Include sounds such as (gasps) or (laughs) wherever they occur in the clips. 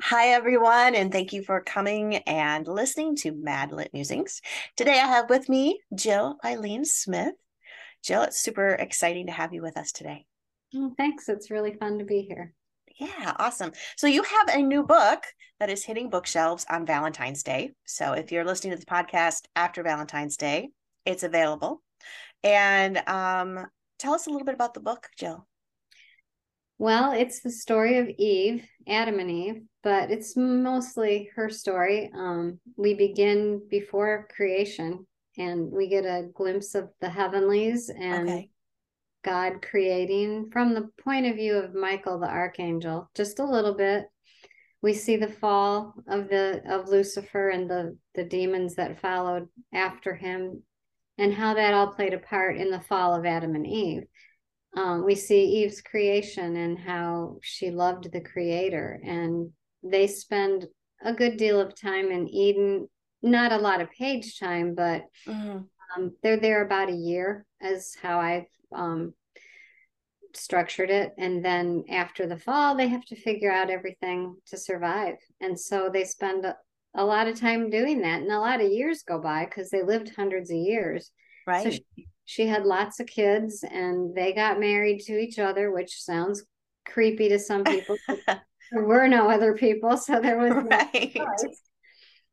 Hi, everyone, and thank you for coming and listening to Mad Lit Musings. Today I have with me Jill Eileen Smith. Jill, it's super exciting to have you with us today. Oh, thanks. It's really fun to be here. Yeah, awesome. So you have a new book that is hitting bookshelves on Valentine's Day. So if you're listening to this podcast after Valentine's Day, it's available. And um, tell us a little bit about the book, Jill. Well, it's the story of Eve, Adam and Eve, but it's mostly her story. Um, we begin before creation and we get a glimpse of the heavenlies and okay. God creating from the point of view of Michael the archangel, just a little bit. We see the fall of the of Lucifer and the the demons that followed after him and how that all played a part in the fall of Adam and Eve um, we see Eve's creation and how she loved the creator. And they spend a good deal of time in Eden, not a lot of page time, but mm-hmm. um, they're there about a year, as how I've um, structured it. And then after the fall, they have to figure out everything to survive. And so they spend a, a lot of time doing that. And a lot of years go by because they lived hundreds of years. Right. So she, she had lots of kids and they got married to each other, which sounds creepy to some people. (laughs) there were no other people, so there was right. No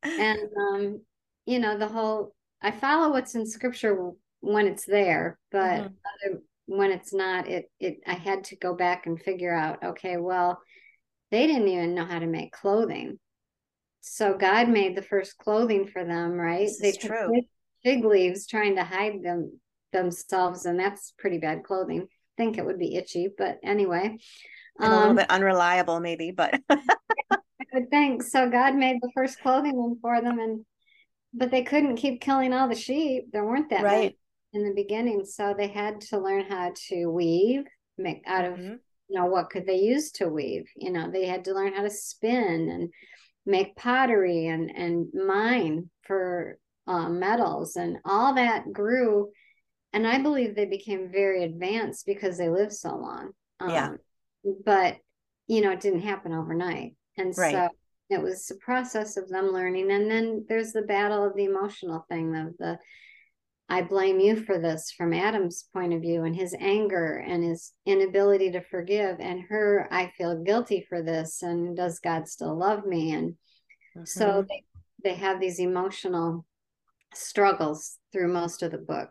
and um, you know, the whole I follow what's in scripture when it's there, but mm-hmm. when it's not, it it I had to go back and figure out, okay, well, they didn't even know how to make clothing. So God made the first clothing for them, right? This they true. fig leaves trying to hide them themselves, and that's pretty bad clothing. I think it would be itchy, but anyway. And a little um, bit unreliable, maybe, but (laughs) I would think so. God made the first clothing for them, and but they couldn't keep killing all the sheep. There weren't that right in the beginning, so they had to learn how to weave, make out of mm-hmm. you know what could they use to weave. You know, they had to learn how to spin and make pottery and and mine for uh, metals, and all that grew and I believe they became very advanced because they lived so long. Um, yeah. But you know, it didn't happen overnight, and right. so it was a process of them learning. And then there's the battle of the emotional thing of the I blame you for this from Adam's point of view and his anger and his inability to forgive, and her, I feel guilty for this. And does God still love me? And mm-hmm. so they, they have these emotional struggles through most of the book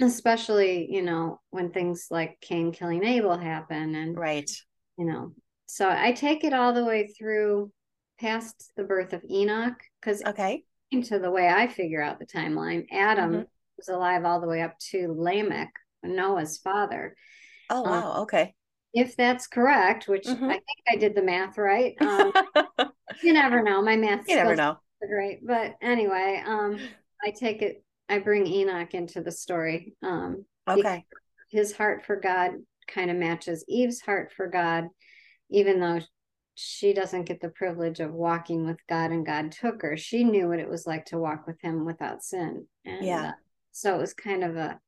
especially you know when things like cain killing abel happen and right. you know so i take it all the way through past the birth of enoch because okay. into the way i figure out the timeline adam mm-hmm. was alive all the way up to lamech noah's father. Oh um, wow. Um, okay. if that's correct which mm-hmm. i think i did the math right (laughs) um, you never know. My math you never know. right but anyway um i take it I bring Enoch into the story. Um, okay. His heart for God kind of matches Eve's heart for God, even though she doesn't get the privilege of walking with God and God took her. She knew what it was like to walk with him without sin. And, yeah. Uh, so it was kind of a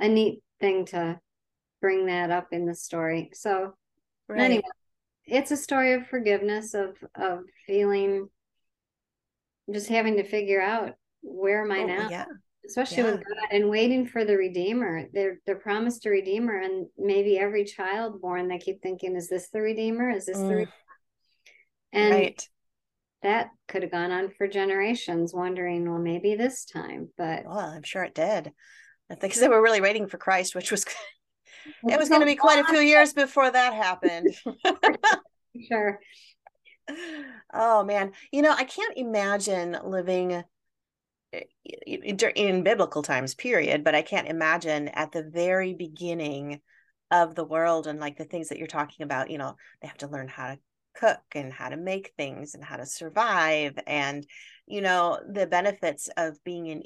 a neat thing to bring that up in the story. So right. anyway, it's a story of forgiveness, of of feeling just having to figure out where am I oh, now? Yeah. Especially yeah. with God and waiting for the Redeemer. They're they're promised a Redeemer, and maybe every child born, they keep thinking, "Is this the Redeemer? Is this mm. the?" Redeemer? And right. that could have gone on for generations, wondering, well, maybe this time. But well, I'm sure it did. I think they were really waiting for Christ, which was (laughs) it was going to be quite a few (laughs) years before that happened. (laughs) sure. Oh man, you know, I can't imagine living in biblical times period but i can't imagine at the very beginning of the world and like the things that you're talking about you know they have to learn how to cook and how to make things and how to survive. And you know the benefits of being in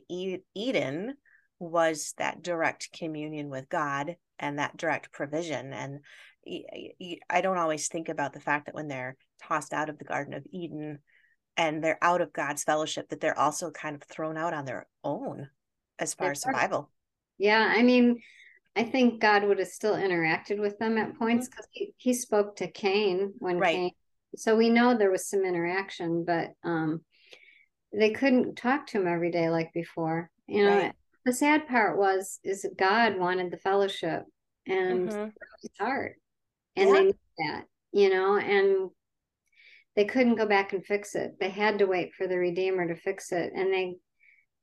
eden was that direct communion with god and that direct provision. And i don't always think about the fact that when they're tossed out of the garden of eden and they're out of god's fellowship that they're also kind of thrown out on their own as far as survival yeah i mean I think God would have still interacted with them at points because mm-hmm. he, he spoke to Cain when right. Cain. So we know there was some interaction, but um, they couldn't talk to him every day like before. You know, right. the sad part was is God wanted the fellowship and mm-hmm. his heart, and yeah. they knew that. You know, and they couldn't go back and fix it. They had to wait for the Redeemer to fix it, and they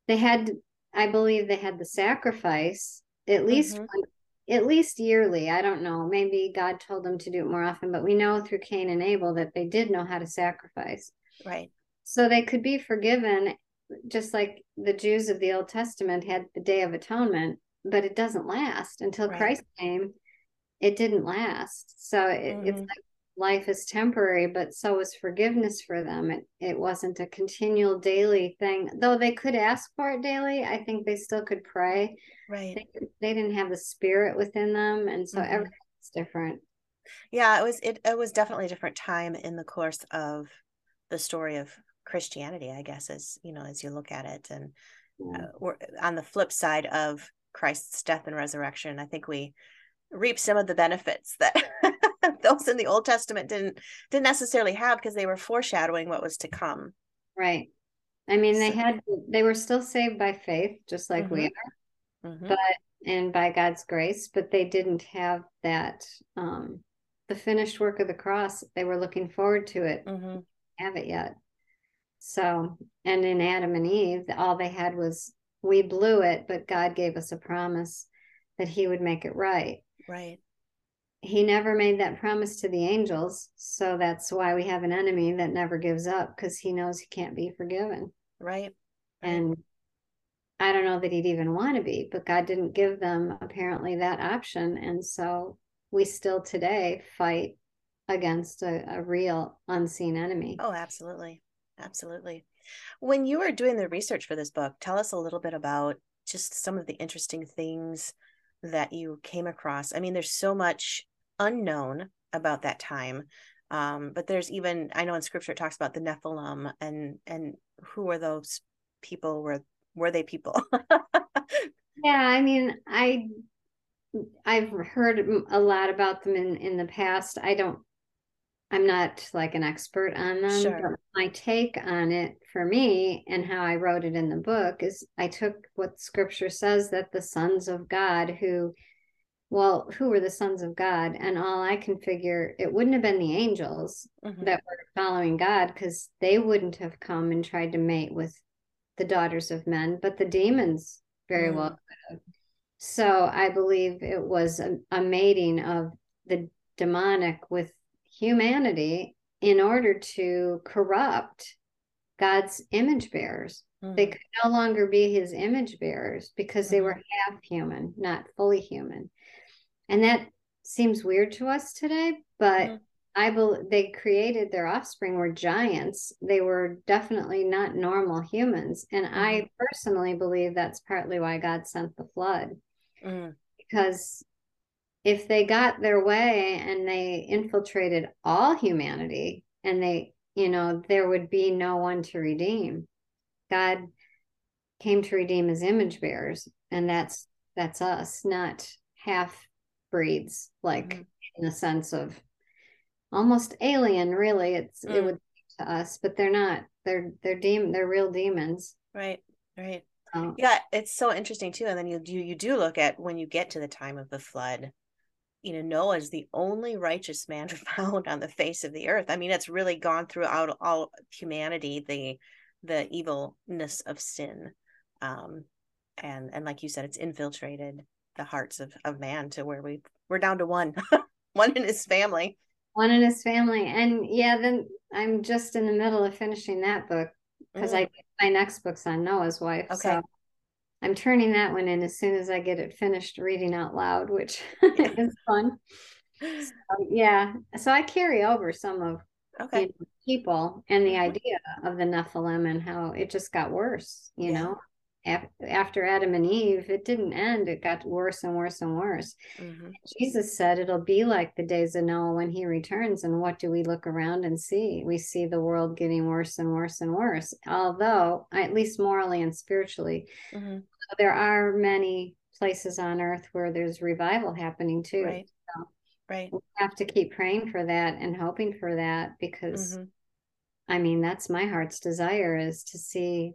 they had. I believe they had the sacrifice at least mm-hmm. at least yearly. I don't know. Maybe God told them to do it more often, but we know through Cain and Abel that they did know how to sacrifice. Right. So they could be forgiven just like the Jews of the Old Testament had the Day of Atonement, but it doesn't last until right. Christ came. It didn't last. So it, mm-hmm. it's like life is temporary, but so is forgiveness for them. It it wasn't a continual daily thing, though they could ask for it daily. I think they still could pray. Right. They, they didn't have the spirit within them, and so mm-hmm. everything's different. Yeah, it was it, it was definitely a different time in the course of the story of Christianity, I guess, as you know, as you look at it, and yeah. uh, we're on the flip side of Christ's death and resurrection. I think we reap some of the benefits that (laughs) (laughs) those in the Old Testament didn't didn't necessarily have because they were foreshadowing what was to come. Right. I mean, they had they were still saved by faith, just like mm-hmm. we are, mm-hmm. but and by God's grace, but they didn't have that um the finished work of the cross. They were looking forward to it. Mm-hmm. Have it yet? So, and in Adam and Eve, all they had was we blew it, but God gave us a promise that He would make it right. Right he never made that promise to the angels. So that's why we have an enemy that never gives up because he knows he can't be forgiven. Right. And i don't know that he'd even want to be but god didn't give them apparently that option. And so we still today fight against a, a real unseen enemy. Oh absolutely. Absolutely. When you were doing the research for this book tell us a little bit about just some of the interesting things that you came across. I mean there's so much unknown about that time. Um, but there's even I know in scripture it talks about the Nephilim and and who are those people? Were were they people? (laughs) yeah, I mean, I I've heard a lot about them in in the past. I don't I'm not like an expert on them, sure. but my take on it for me and how I wrote it in the book is I took what scripture says that the sons of God who well, who were the sons of God? And all I can figure, it wouldn't have been the angels mm-hmm. that were following God because they wouldn't have come and tried to mate with the daughters of men, but the demons very mm-hmm. well could have. So I believe it was a, a mating of the demonic with humanity in order to corrupt God's image bearers. Mm-hmm. They could no longer be his image bearers because they were half human, not fully human and that seems weird to us today but mm-hmm. i believe they created their offspring were giants they were definitely not normal humans and mm-hmm. i personally believe that's partly why god sent the flood mm. because if they got their way and they infiltrated all humanity and they you know there would be no one to redeem god came to redeem his image bearers and that's that's us not half breeds, like mm-hmm. in the sense of almost alien, really. It's mm. it would to us, but they're not. They're they're demon they're real demons. Right. Right. Um, yeah, it's so interesting too. And then you do you do look at when you get to the time of the flood, you know, Noah is the only righteous man (laughs) found on the face of the earth. I mean, it's really gone throughout all humanity, the the evilness of sin. Um, and and like you said, it's infiltrated the hearts of, of man to where we we're down to one (laughs) one in his family one in his family and yeah then i'm just in the middle of finishing that book because mm. i my next book's on noah's wife okay. so i'm turning that one in as soon as i get it finished reading out loud which (laughs) is fun so, yeah so i carry over some of Okay. you know, people and the Mhm. idea of the Nephilim and how it just got worse, you Yeah. know. After Adam and Eve, it didn't end. It got worse and worse and worse. Mhm. Jesus said it'll be like the days of Noah when he returns. And what do we look around and see? We see the world getting worse and worse and worse. Although, at least morally and spiritually, Mhm. there are many places on earth where there's revival happening too. Right. So Right. we have to keep praying for that and hoping for that because Mhm. I mean, that's my heart's desire is to see,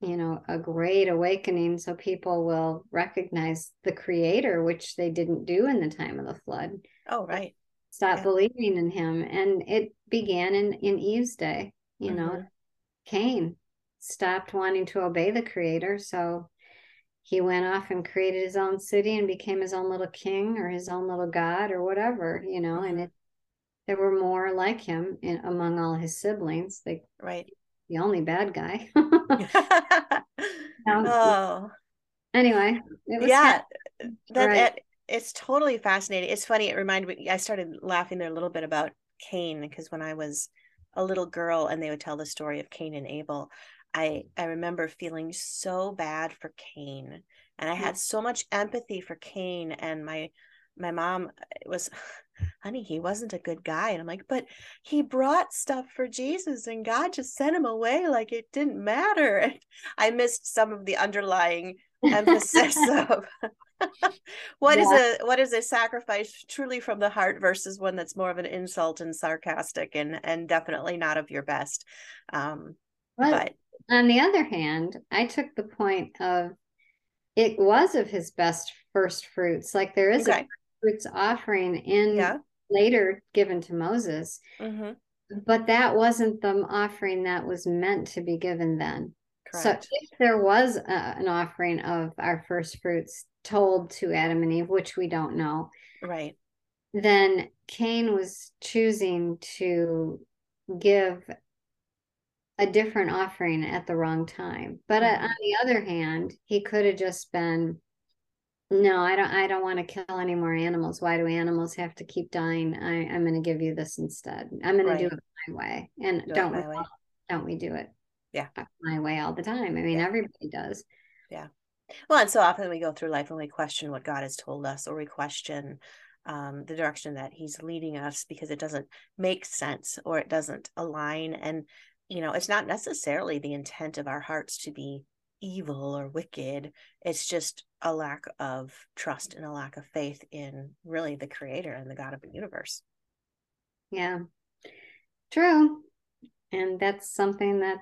you know, a great awakening so people will recognize the creator, which they didn't do in the time of the flood. Oh, right. Stop Yeah. believing in him. And it began in, in Eve's day, you know, Mhm. Cain stopped wanting to obey the creator. So he went off and created his own city and became his own little king or his own little god or whatever, you know, and Mhm. it there were more like him in, among all his siblings. They Right. the only bad guy. (laughs) (laughs) Oh, anyway, it was yeah. kind That, Right. that it's totally fascinating. It's funny. It reminded me. I started laughing there a little bit about Cain because when I was a little girl and they would tell the story of Cain and Abel, I I remember feeling so bad for Cain, and I had so much empathy for Cain. And my my mom was, (laughs) honey, he wasn't a good guy. And I'm like, but he brought stuff for Jesus, and God just sent him away like it didn't matter. And I missed some of the underlying emphasis (laughs) of (laughs) what is a what is a sacrifice truly from the heart versus one that's more of an insult and sarcastic and and definitely not of your best um Well, but on the other hand, I took the point of it was of his best first fruits. Like there is okay. a fruits offering in yeah. later given to Moses, hmm but that wasn't the offering that was meant to be given then. correct. So if there was a, an offering of our first fruits told to Adam and Eve, which we don't know, right. then Cain was choosing to give a different offering at the wrong time. But uh, Mhm. on the other hand, he could have just been, no, I don't I don't want to kill any more animals. Why do animals have to keep dying? I, I'm gonna give you this instead. I'm gonna do it my way. And do don't we don't we do it Yeah. my way all the time? I mean, Yeah. everybody does. Yeah. Well and so often we go through life and we question what god has told us or we question um, the direction that he's leading us because it doesn't make sense or it doesn't align and you know it's not necessarily the intent of our hearts to be evil or wicked it's just a lack of trust and a lack of faith in really the creator and the god of the universe Yeah. True. And that's something that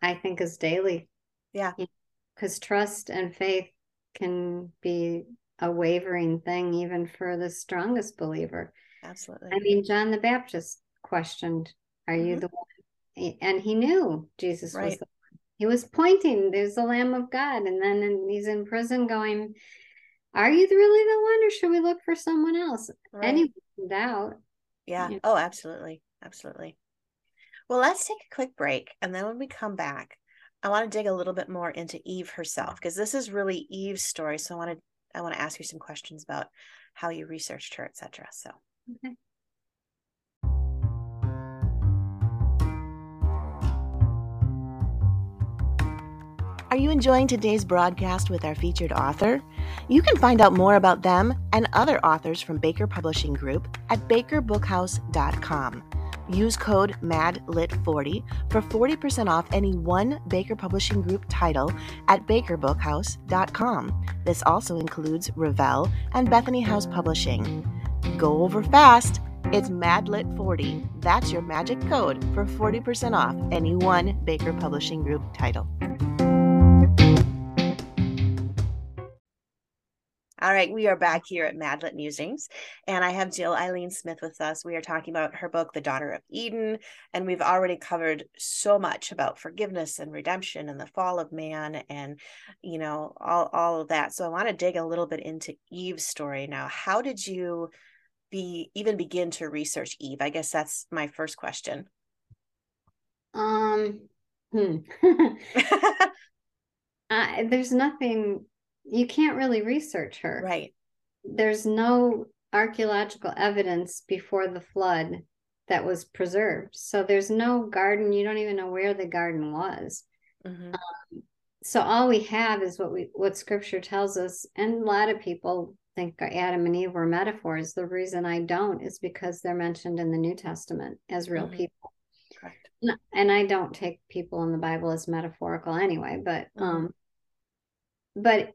I think is daily. Yeah. Because trust and faith can be a wavering thing, even for the strongest believer. absolutely I mean, John the Baptist questioned, Are you Mhm. the one? And he knew Jesus was the one. He was pointing, there's the Lamb of God. And then he's in prison going, Are you really the one, or should we look for someone else? right. Can doubt. Yeah. Yeah. Oh, absolutely. Absolutely. Well, let's take a quick break. And then when we come back, I want to dig a little bit more into Eve herself, because this is really Eve's story. So I want to I want to ask you some questions about how you researched her, etc. So Okay. Are you enjoying today's broadcast with our featured author? You can find out more about them and other authors from Baker Publishing Group at bakerbookhouse.com. Use code MADLIT40 for 40% off any one Baker Publishing Group title at bakerbookhouse.com. This also includes Revell and Bethany House Publishing. Go over fast. It's MADLIT40. That's your magic code for 40% off any one Baker Publishing Group title. All right, we are back here at MadLit Musings, and I have Jill Eileen Smith with us. We are talking about her book, The Daughter of Eden, and we've already covered so much about forgiveness and redemption and the fall of man, and you know all all of that. So I want to dig a little bit into Eve's story now. How did you be even begin to research Eve? I guess that's my first question. Um, hmm. (laughs) (laughs) uh, there's nothing, you can't really research her. right. There's no archaeological evidence before the flood that was preserved. So there's no garden. You don't even know where the garden was. Mm-hmm. Um, so all we have is what we what Scripture tells us, and a lot of people think Adam and Eve were metaphors. The reason I don't is because they're mentioned in the New Testament as real mm-hmm. people. Correct. And I don't take people in the Bible as metaphorical anyway, but mm-hmm. um but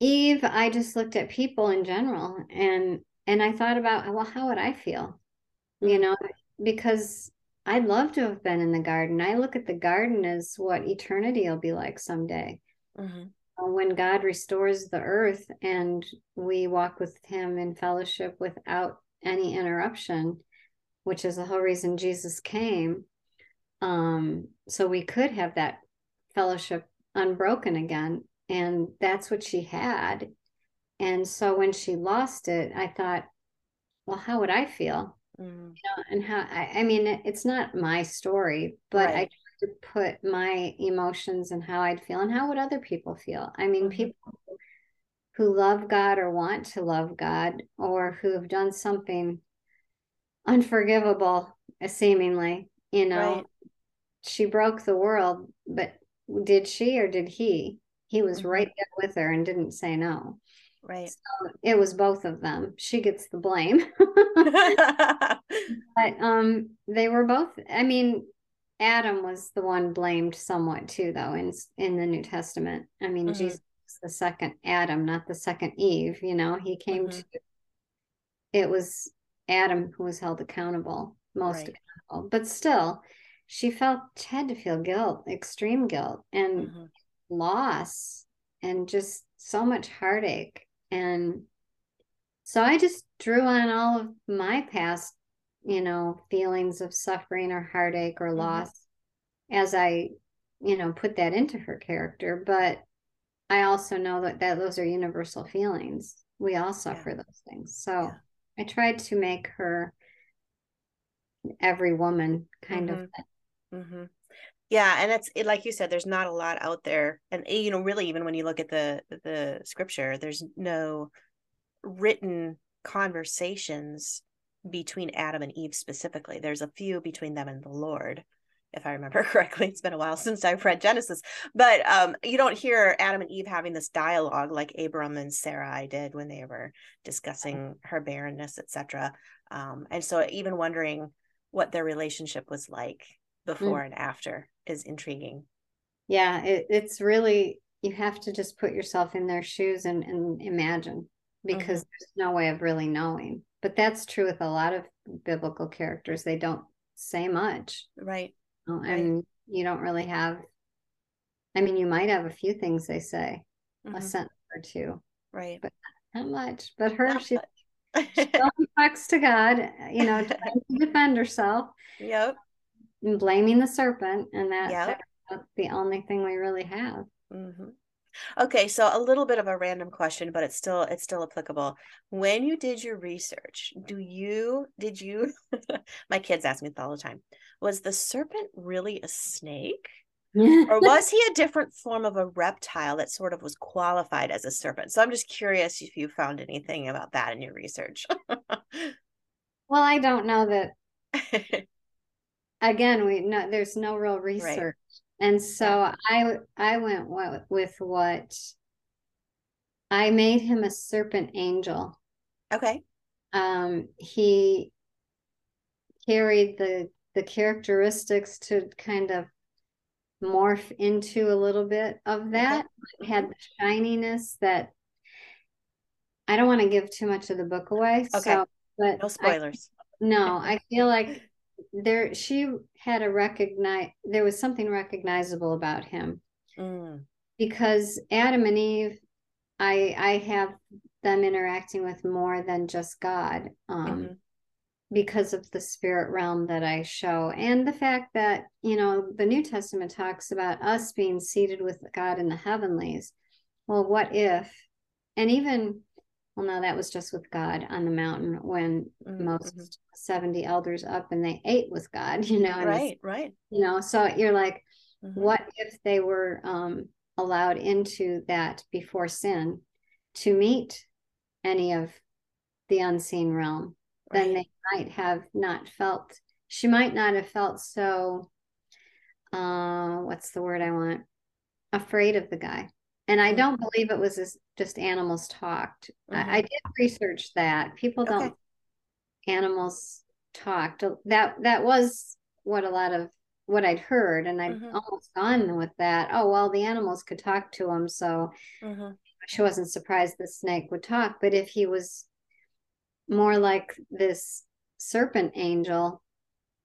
Eve, I just looked at people in general and and I thought about well, how would I feel? You know, because I'd love to have been in the garden. I look at the garden as what eternity will be like someday. Mm-hmm. Uh, when God restores the earth and we walk with Him in fellowship without any interruption, which is the whole reason Jesus came. Um, so we could have that fellowship unbroken again. And that's what she had. And so when she lost it, I thought, well, how would I feel? Mm. You know, and how I, I mean, it's not my story, but right. I to put my emotions and how I'd feel and how would other people feel. I mean, mm-hmm. people who love God or want to love God or who have done something unforgivable, seemingly, you know, right. she broke the world, but did she or did he? He was mm-hmm. right there with her and didn't say no. Right. So it was both of them. She gets the blame. (laughs) (laughs) but um they were both I mean Adam was the one blamed somewhat too, though, in in the New Testament. I mean, mm-hmm. Jesus was the second Adam, not the second Eve. You know, he came mm-hmm. to. It was Adam who was held accountable, most right. accountable, but still, she felt had to feel guilt, extreme guilt, and mm-hmm. Loss, and just so much heartache, and so I just drew on all of my past you know, feelings of suffering or heartache or mm-hmm. loss mm-hmm. as I, you know, put that into her character. But I also know that, that those are universal feelings. We all suffer yeah. those things. So yeah. I tried to make her every woman kind mm-hmm. of mm-hmm. Yeah and it's it, like you said there's not a lot out there and eh, you know really even when you look at the the scripture there's no written conversations between Adam and Eve specifically. There's a few between them and the Lord, if I remember (laughs) correctly. It's been a while since I've read Genesis, but um, you don't hear Adam and Eve having this dialogue like Abram and Sarai did when they were discussing her barrenness, etc. Um, and so, even wondering what their relationship was like before mm. and after is intriguing. Yeah, it, it's really you have to just put yourself in their shoes and, and imagine because mm-hmm. there's no way of really knowing but that's true with a lot of biblical characters they don't say much right and right. you don't really have i mean you might have a few things they say mm-hmm. a sentence or two right but not much but her not she, (laughs) she talks to god you know to (laughs) defend herself yep and blaming the serpent and that, yep. that's the only thing we really have mm-hmm. Okay, so a little bit of a random question, but it's still it's still applicable. When you did your research, do you did you (laughs) my kids ask me all the time, was the serpent really a snake? (laughs) or was he a different form of a reptile that sort of was qualified as a serpent? So I'm just curious if you found anything about that in your research. (laughs) well, I don't know that again, we no there's no real research. Right. And so I I went with what I made him a serpent angel. Okay. Um he carried the the characteristics to kind of morph into a little bit of that. Okay. Had the shininess that I don't want to give too much of the book away. Okay. So, but no spoilers. I, no, I feel like there she had a recognize there was something recognizable about him mm. because adam and eve i i have them interacting with more than just god um mm-hmm. because of the spirit realm that i show and the fact that you know the new testament talks about us being seated with god in the heavenlies well what if and even well, no, that was just with God on the mountain when mm-hmm. Moses mm-hmm. 70 elders up and they ate with God, (laughs) you know. Right, right. You know, so you're like, mm-hmm. what if they were um, allowed into that before sin to meet any of the unseen realm? Right. Then they might have not felt she might not have felt so uh what's the word I want? Afraid of the guy. And I don't Mm-hmm. believe it was just, just animals talked. Mhm. I, I did research that. People Okay. don't animals talked. That that was what a lot of what I'd heard, and I'd Mhm. almost gone with that. Oh well, the animals could talk to him, so Mhm. she wasn't surprised the snake would talk. But if he was more like this serpent angel,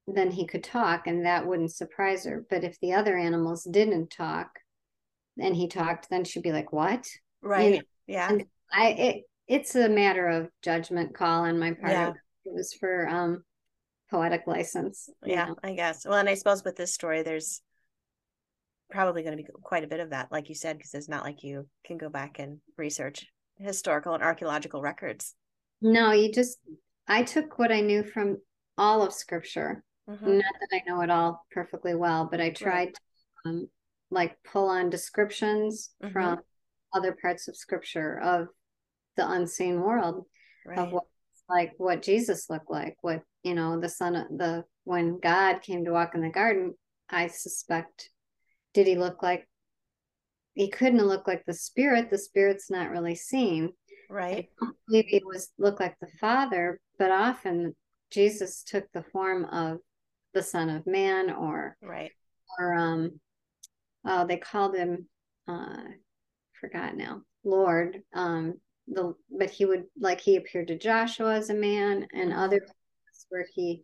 then he could talk, and that wouldn't surprise her. But if the other animals didn't talk, and he talked, then she'd be like, "What?" Right. Yeah. and I it it's a matter of judgment call on my part. Yeah. It was for um poetic license. Yeah, know. I guess. Well, and I suppose with this story, there's probably going to be quite a bit of that, like you said, because it's not like you can go back and research historical and archaeological records. No, you just I took what I knew from all of scripture. Mhm. Not that I know it all perfectly well, but I tried to um like pull on descriptions Mhm. from other parts of scripture of the unseen world of what like what Jesus looked like, what you know, the son of the when God came to walk in the garden, I suspect did he look like he couldn't looked like the spirit. The spirit's not really seen. Right. believe he was look like the father, but often Jesus took the form of the Son of Man or Right. or um oh they called him uh forgot now, Lord. Um the but he would like he appeared to Joshua as a man and Mhm. other places where he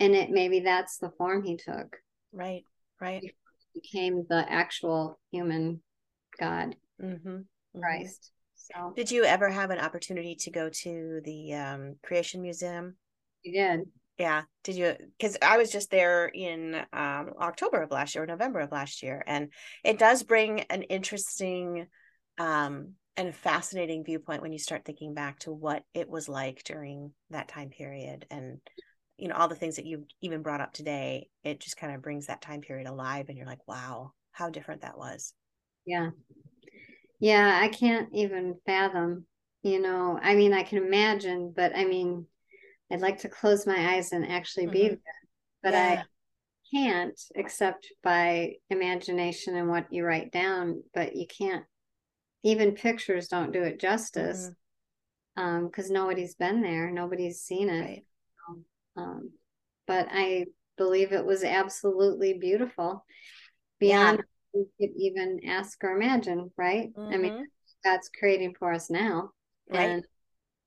and it maybe that's the form he took. Right. Right. Became the actual human God, Mm-hmm. Christ. So Did you ever have an opportunity to go to the um, Creation Museum? he did. Yeah. Did you? Because I was just there in um, October of last year or November of last year, and it does bring an interesting um, and fascinating viewpoint when you start thinking back to what it was like during that time period, and you know all the things that you even brought up today. It just kind of brings that time period alive, and you're like, wow, how different that was. Yeah. Yeah, I can't even fathom, you know, I mean, I can imagine, but I mean, I'd like to close my eyes and actually be Mhm. there, but Yeah. I can't except by imagination and what you write down, but you can't, even pictures don't do it justice, um, because nobody's been there, nobody's seen it. Right. Um, but I believe it was absolutely beautiful beyond we could even ask or imagine, right? I mean, Mhm. God's creating for us now, Right. and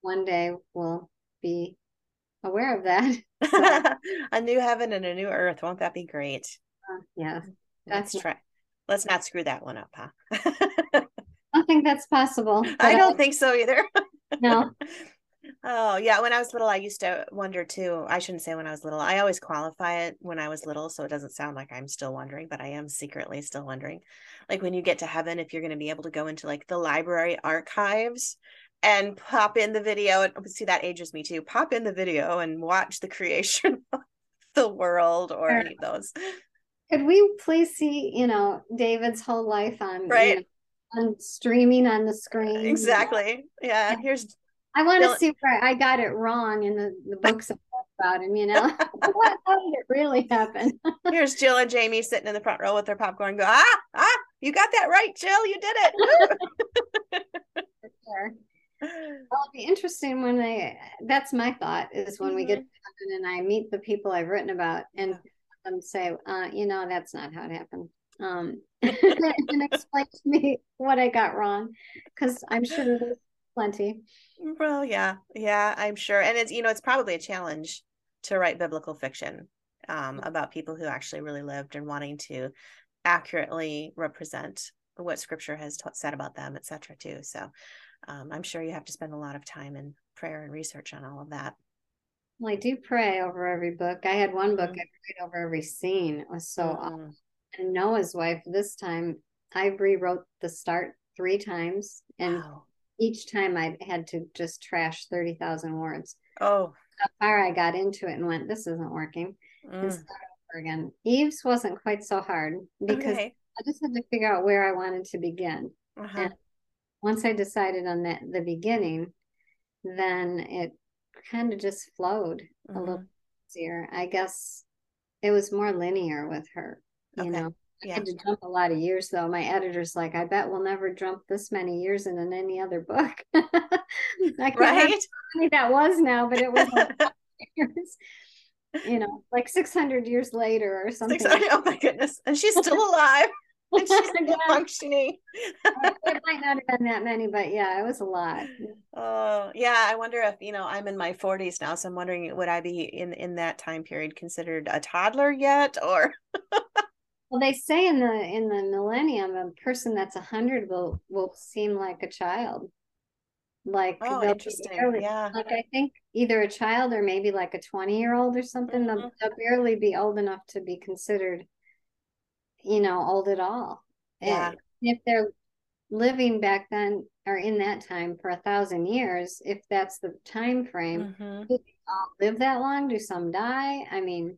one day we'll be aware of that. (laughs) (laughs) a new heaven and a new earth. Won't that be great? Uh, yeah, Let's try. Let's not screw that one up, huh? I don't think that's possible. (laughs) I don't think so either. No, Oh, yeah. When I was little, I used to wonder too. I shouldn't say when I was little. I always qualify it when I was little, so it doesn't sound like I'm still wondering, but I am secretly still wondering. Like when you get to heaven, if you're going to be able to go into like the library archives and pop in the video and see that ages me too. Pop in the video and watch the creation (laughs) of the world or any of those. could we please see, you know, David's whole life on, you Right. know, on streaming on the screen? Exactly. Yeah. Here's I want to see where I got it wrong in the, the books about him, you know? (laughs) (laughs) what, how did it really happen? here's Jill and Jaime sitting in the front row with their popcorn. Go ah ah! You got that right, Jill. You did it. Sure. It'll be interesting when I, that's my thought is when we get Mhm. to heaven and I meet the people I've written about and Yeah. them say, uh, you know, that's not how it happened. Um, (laughs) and explain to me what I got wrong. Cause I'm sure there's plenty. Well, yeah, yeah, I'm sure. And it's, you know, it's probably a challenge to write biblical fiction um, about people who actually really lived and wanting to accurately represent what scripture has ta- said about them, et cetera, too. So um, I'm sure you have to spend a lot of time in prayer and research on all of that. Well, I do pray over every book. I had one book Mhm. I prayed over every scene. It was so awesome. Mhm. And Noah's wife, this time I rewrote the start three times. and Wow. each time I had to just trash 30,000 words. Oh, How far I got into it and went, this isn't working. And mm, start over again. Eve's wasn't quite so hard because okay. I just had to figure out where I wanted to begin. Uh-huh. And once I decided on that the beginning, then it kind of just flowed a little. Mhm. easier. I guess it was more linear with her, you okay. know. I had to jump a lot of years though. My editor's like, I bet we'll never jump this many years in, in any other book. (laughs) I can't right? remember that was now, but it was (laughs) years, you know, like 600 years later or something. oh my goodness. And she's still (laughs) alive. And she's (laughs) still functioning. it might not have been that many, but yeah, it was a lot. Oh, yeah. I wonder if, you know, I'm in my 40s now, so I'm wondering would I be in in that time period considered a toddler yet or (laughs) well, they say in the in the millennium, a person that's a hundred will will seem like a child. Like oh, interesting. Barely, yeah. Like I think either a child or maybe like a twenty year old or something. Mm-hmm. They'll, they'll, barely be old enough to be considered, you know, old at all. Yeah. And if they're living back then or in that time for a thousand years, if that's the time frame, mm-hmm. do they all live that long? Do some die? I mean,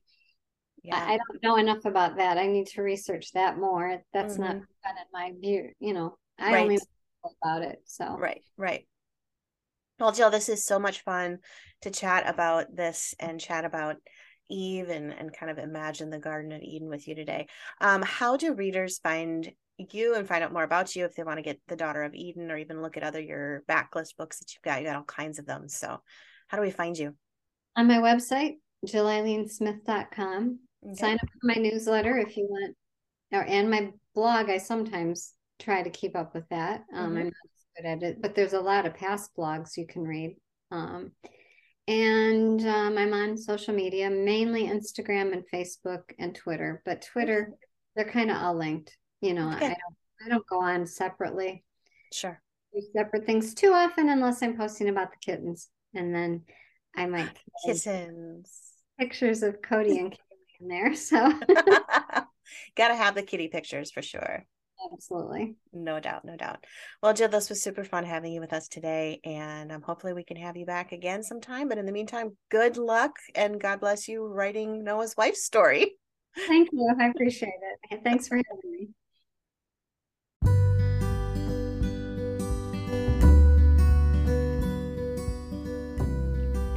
yeah. I, I, don't know enough about that. I need to research that more. That's mm-hmm. not in my view. You know, I right. only know about it. So right, right. Well, Jill, this is so much fun to chat about this and chat about Eve and, and kind of imagine the Garden of Eden with you today. Um, how do readers find you and find out more about you if they want to get the Daughter of Eden or even look at other your backlist books that you've got? You got all kinds of them. So, how do we find you? On my website, jilleileensmith.com. Okay. Sign up for my newsletter if you want, or and my blog. I sometimes try to keep up with that. Um, mm-hmm. I'm not good at it, but there's a lot of past blogs you can read. Um, and um, I'm on social media, mainly Instagram and Facebook and Twitter. But Twitter, they're kind of all linked. You know, okay. I don't I don't go on separately. Sure. Do separate things too often unless I'm posting about the kittens, and then I might (gasps) kittens pictures of Cody and (laughs) in there. So (laughs) gotta have the kitty pictures for sure. Absolutely. No doubt, no doubt. Well, Jill, this was super fun having you with us today. And um, hopefully we can have you back again sometime. But in the meantime, good luck and God bless you writing Noah's wife's story. Thank you. I appreciate it. Thanks for having me.